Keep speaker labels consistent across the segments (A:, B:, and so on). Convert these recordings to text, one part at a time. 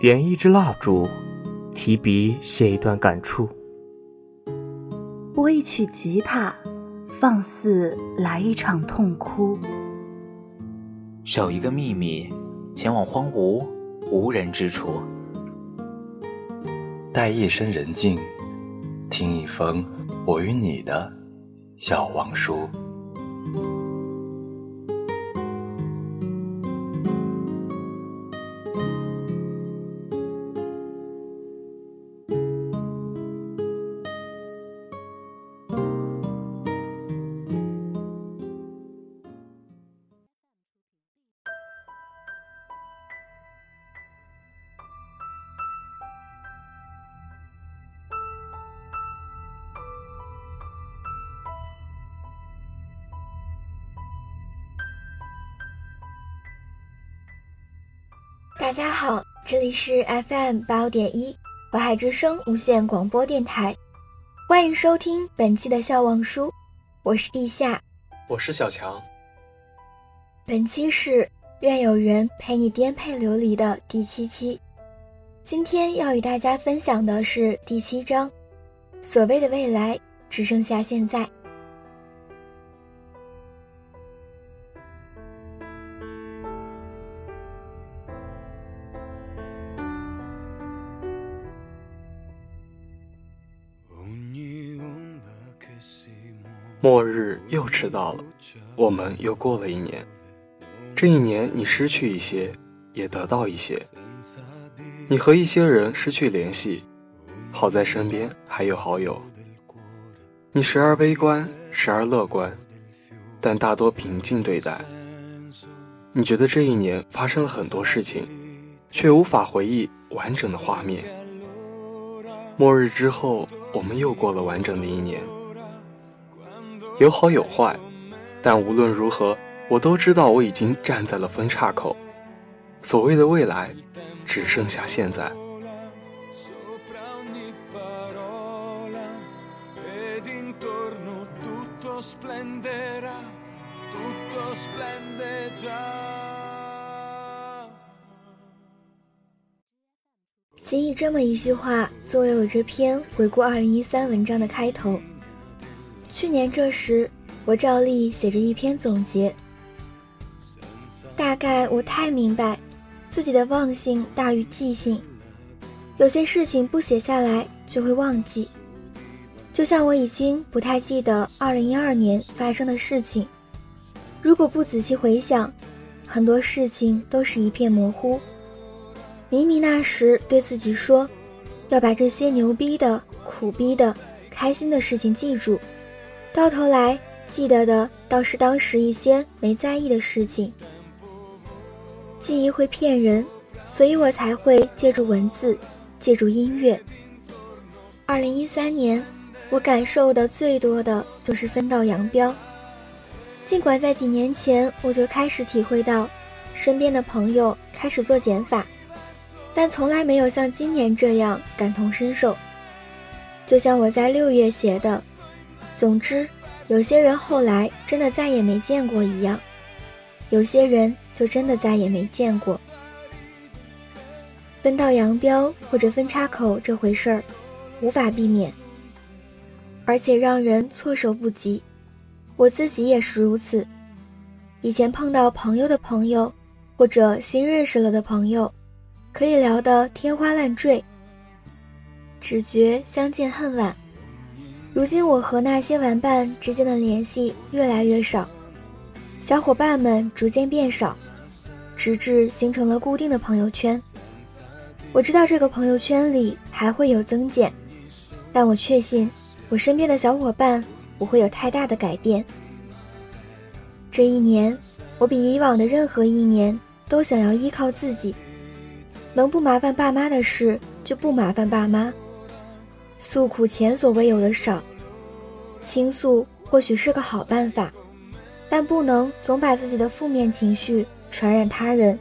A: 点一支蜡烛，提笔写一段感触，
B: 拨一曲吉他，放肆来一场痛哭，
C: 守一个秘密，前往荒芜无人之处，
D: 待夜深人静，听一封我与你的小王书。
E: 大家好，这里是 FM 八五点一淮海之声无线广播电台，欢迎收听本期的笑忘书，我是意夏，
A: 我是小强。
E: 本期是愿有人陪你颠沛流离的第七期，今天要与大家分享的是第七章，所谓的未来只剩下现在。
A: 末日又迟到了，我们又过了一年。这一年，你失去一些，也得到一些。你和一些人失去联系，好在身边还有好友。你时而悲观，时而乐观，但大多平静对待。你觉得这一年发生了很多事情，却无法回忆完整的画面。末日之后，我们又过了完整的一年。有好有坏，但无论如何，我都知道我已经站在了分岔口。所谓的未来，只剩下现在。
E: 仅以这么一句话作为我这篇回顾二零一三文章的开头。去年这时，我照例写着一篇总结。大概我太明白，自己的忘性大于记性，有些事情不写下来就会忘记。就像我已经不太记得2012年发生的事情，如果不仔细回想，很多事情都是一片模糊。明明那时对自己说，要把这些牛逼的、苦逼的、开心的事情记住。到头来记得的倒是当时一些没在意的事情。记忆会骗人，所以我才会借助文字，借助音乐。二零一三年，我感受的最多的就是分道扬镳。尽管在几年前我就开始体会到，身边的朋友开始做减法，但从来没有像今年这样感同身受。就像我在六月写的。总之，有些人后来真的再也没见过一样，有些人就真的再也没见过。分道扬镳或者分叉口这回事儿，无法避免，而且让人措手不及。我自己也是如此。以前碰到朋友的朋友，或者新认识了的朋友，可以聊得天花乱坠，只觉相见恨晚。如今我和那些玩伴之间的联系越来越少，小伙伴们逐渐变少，直至形成了固定的朋友圈。我知道这个朋友圈里还会有增减，但我确信我身边的小伙伴不会有太大的改变。这一年，我比以往的任何一年都想要依靠自己，能不麻烦爸妈的事就不麻烦爸妈。诉苦前所未有的少，倾诉或许是个好办法，但不能总把自己的负面情绪传染他人，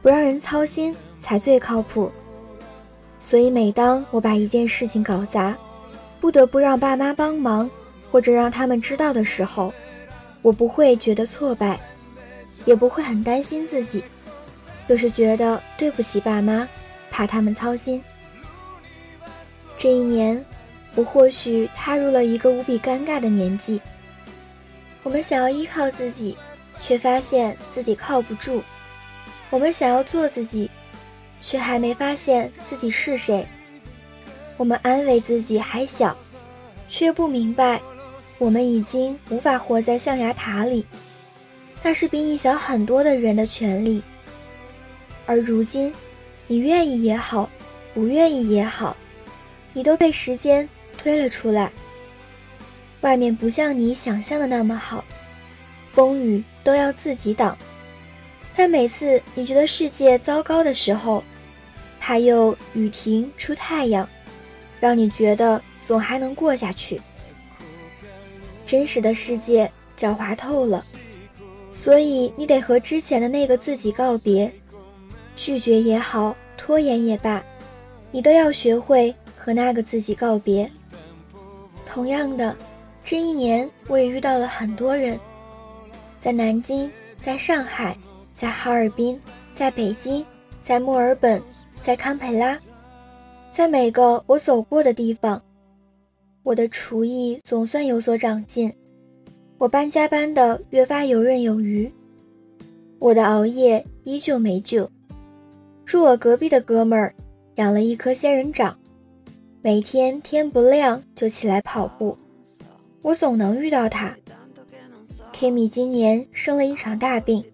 E: 不让人操心才最靠谱。所以每当我把一件事情搞砸，不得不让爸妈帮忙或者让他们知道的时候，我不会觉得挫败，也不会很担心自己，就是觉得对不起爸妈，怕他们操心。这一年，我或许踏入了一个无比尴尬的年纪。我们想要依靠自己，却发现自己靠不住；我们想要做自己，却还没发现自己是谁。我们安慰自己还小，却不明白，我们已经无法活在象牙塔里，那是比你小很多的人的权利。而如今，你愿意也好，不愿意也好，你都被时间推了出来。外面不像你想象的那么好，风雨都要自己挡。但每次你觉得世界糟糕的时候，它又雨停出太阳。让你觉得总还能过下去。真实的世界狡猾透了，所以你得和之前的那个自己告别。拒绝也好，拖延也罢，你都要学会和那个自己告别。同样的，这一年我也遇到了很多人，在南京，在上海，在哈尔滨，在北京，在墨尔本，在堪培拉。在每个我走过的地方，我的厨艺总算有所长进，我搬家搬得越发游刃有余，我的熬夜依旧没救。住我隔壁的哥们儿养了一颗仙人掌，每天天不亮就起来跑步，我总能遇到他。Kimi 今年生了一场大病，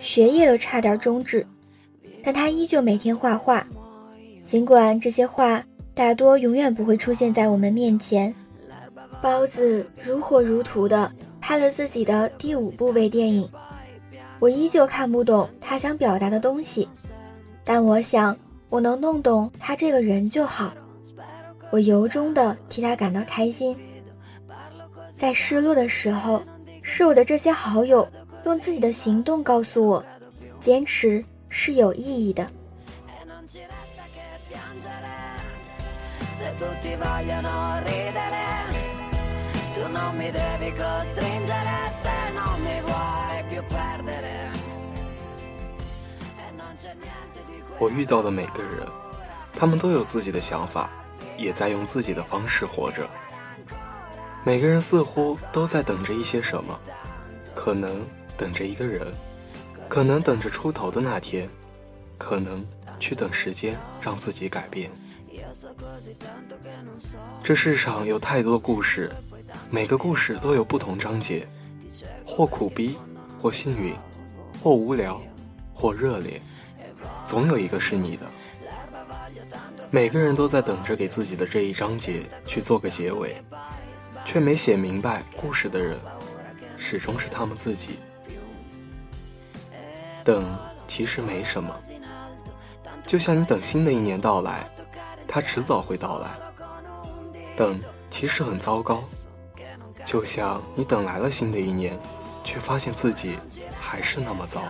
E: 学业都差点终止，但他依旧每天画画。尽管这些画大多永远不会出现在我们面前，包子如火如荼地拍了自己的第五部微电影，我依旧看不懂他想表达的东西，但我想我能弄懂他这个人就好。我由衷的替他感到开心。在失落的时候，是我的这些好友用自己的行动告诉我，坚持是有意义的。
A: 我遇到的每个人，他们都有自己的想法，也在用自己的方式活着。每个人似乎都在等着一些什么，可能等着一个人，可能等着出头的那天，可能去等时间让自己改变。这世上有太多故事，每个故事都有不同章节，或苦逼，或幸运，或无聊，或热烈，总有一个是你的。每个人都在等着给自己的这一章节去做个结尾，却没写明白故事的人，始终是他们自己。等其实没什么，就像你等新的一年到来。它迟早会到来。等其实很糟糕，就像你等来了新的一年，却发现自己还是那么糟。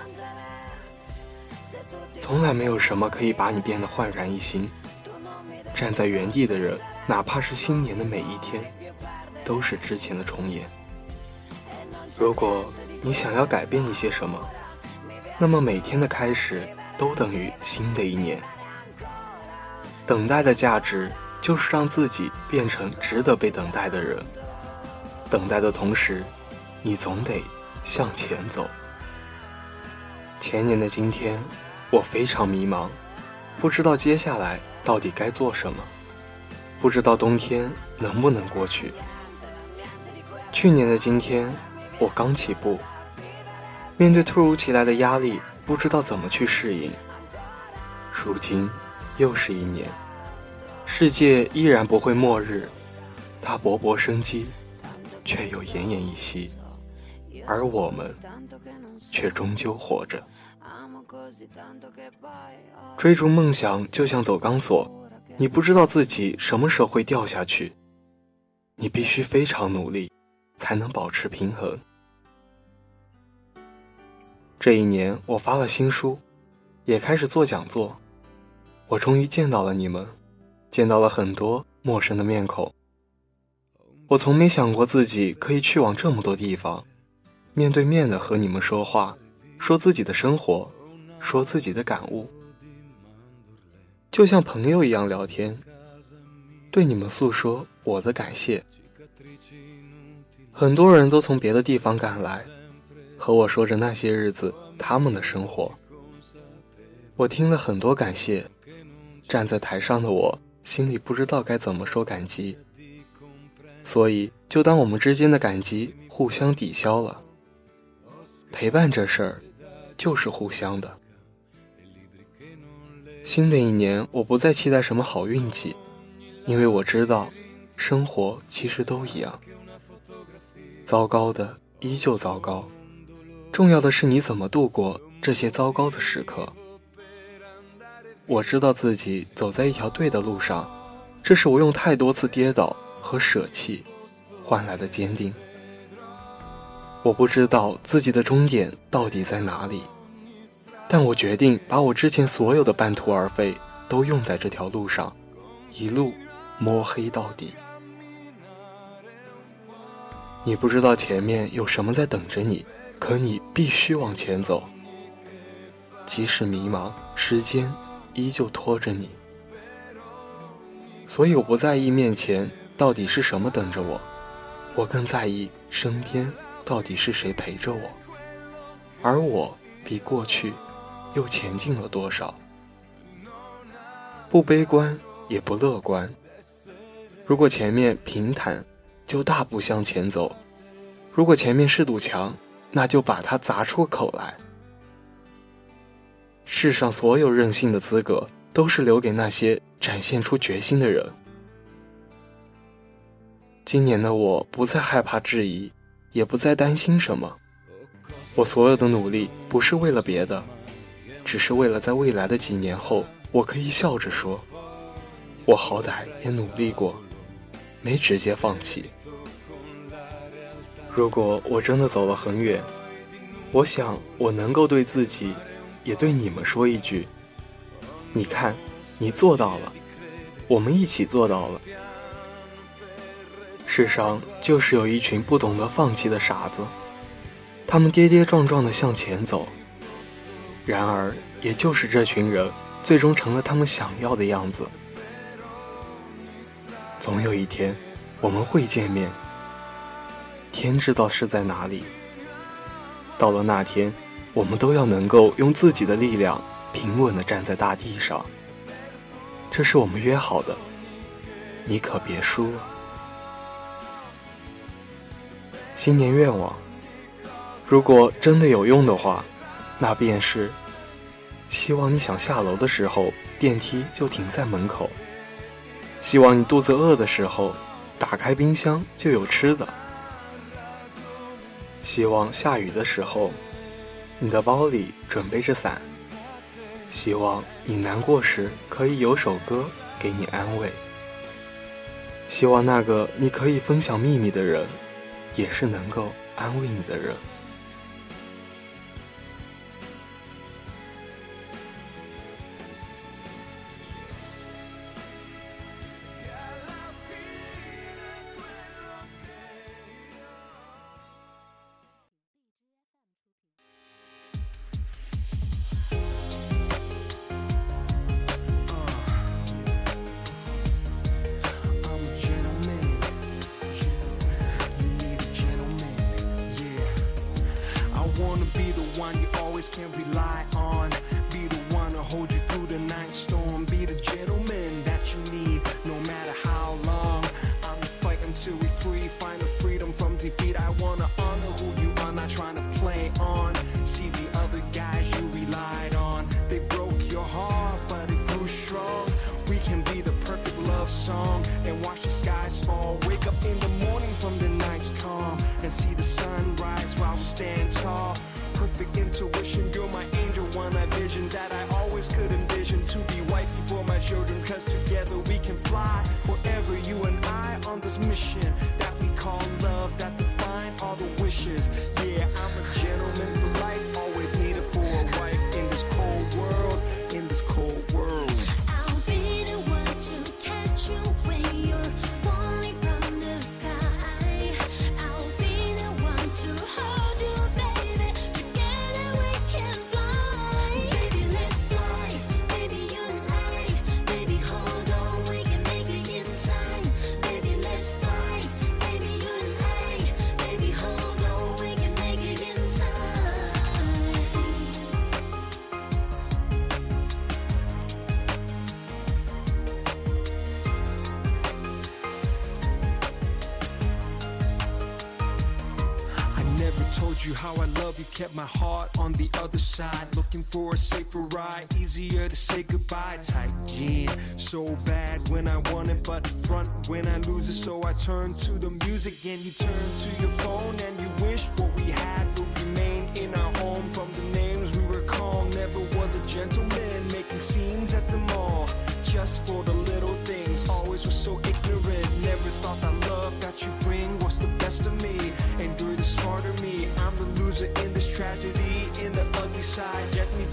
A: 从来没有什么可以把你变得焕然一新。站在原地的人，哪怕是新年的每一天，都是之前的重演。如果你想要改变一些什么，那么每天的开始都等于新的一年。等待的价值就是让自己变成值得被等待的人。等待的同时，你总得向前走。前年的今天，我非常迷茫，不知道接下来到底该做什么，不知道冬天能不能过去。去年的今天，我刚起步，面对突如其来的压力，不知道怎么去适应。如今。又是一年，世界依然不会末日，它勃勃生机，却又奄奄一息，而我们却终究活着。追逐梦想就像走钢索，你不知道自己什么时候会掉下去，你必须非常努力，才能保持平衡。这一年，我发了新书，也开始做讲座。我终于见到了你们，见到了很多陌生的面孔。我从没想过自己可以去往这么多地方，面对面的和你们说话，说自己的生活，说自己的感悟。就像朋友一样聊天，对你们诉说我的感谢。很多人都从别的地方赶来，和我说着那些日子他们的生活。我听了很多感谢，站在台上的我心里不知道该怎么说感激，所以就当我们之间的感激互相抵消了。陪伴这事儿，就是互相的。新的一年，我不再期待什么好运气，因为我知道，生活其实都一样。糟糕的依旧糟糕，重要的是你怎么度过这些糟糕的时刻。我知道自己走在一条对的路上，这是我用太多次跌倒和舍弃换来的坚定。我不知道自己的终点到底在哪里，但我决定把我之前所有的半途而废都用在这条路上，一路摸黑到底。你不知道前面有什么在等着你，可你必须往前走。即使迷茫，时间依旧拖着你。所以我不在意面前到底是什么等着我，我更在意身边。到底是谁陪着我？而我比过去又前进了多少？不悲观也不乐观。如果前面平坦，就大步向前走；如果前面是堵墙，那就把它砸出口来。世上所有任性的资格，都是留给那些展现出决心的人。今年的我不再害怕质疑。也不再担心什么，我所有的努力不是为了别的，只是为了在未来的几年后，我可以笑着说，我好歹也努力过，没直接放弃。如果我真的走了很远，我想我能够对自己，也对你们说一句：你看，你做到了，我们一起做到了。世上就是有一群不懂得放弃的傻子，他们跌跌撞撞的向前走。然而，也就是这群人，最终成了他们想要的样子。总有一天，我们会见面。天知道是在哪里。到了那天，我们都要能够用自己的力量平稳地站在大地上。这是我们约好的，你可别输了。新年愿望，如果真的有用的话，那便是希望你想下楼的时候，电梯就停在门口；希望你肚子饿的时候，打开冰箱就有吃的；希望下雨的时候，你的包里准备着伞；希望你难过时可以有首歌给你安慰；希望那个你可以分享秘密的人。也是能够安慰你的人。
F: one you always can rely on. Be the one to hold you through the night storm. Be the gentleman that you need, no matter how long. I'm fighting until we free, find the freedom from defeat. I wanna honor who you are, not trying to play on. See the other guys you relied on. They broke your heart, but it grew strong. We can be the perfect love song and watch the skies fall. Wake up in the morning from the night's calm and see the sun Never told you how I love you, kept my heart on the other side. Looking for a safer ride, easier to say goodbye. Type Gene, so bad when I want it, but front when I lose it. So I turn to the music and you turn to your phone and you wish what we had would remain in our home. From the names we were calm, never was a gentleman making scenes at the mall. Just for the little things, always was so ignorant. Never thought that love side, get me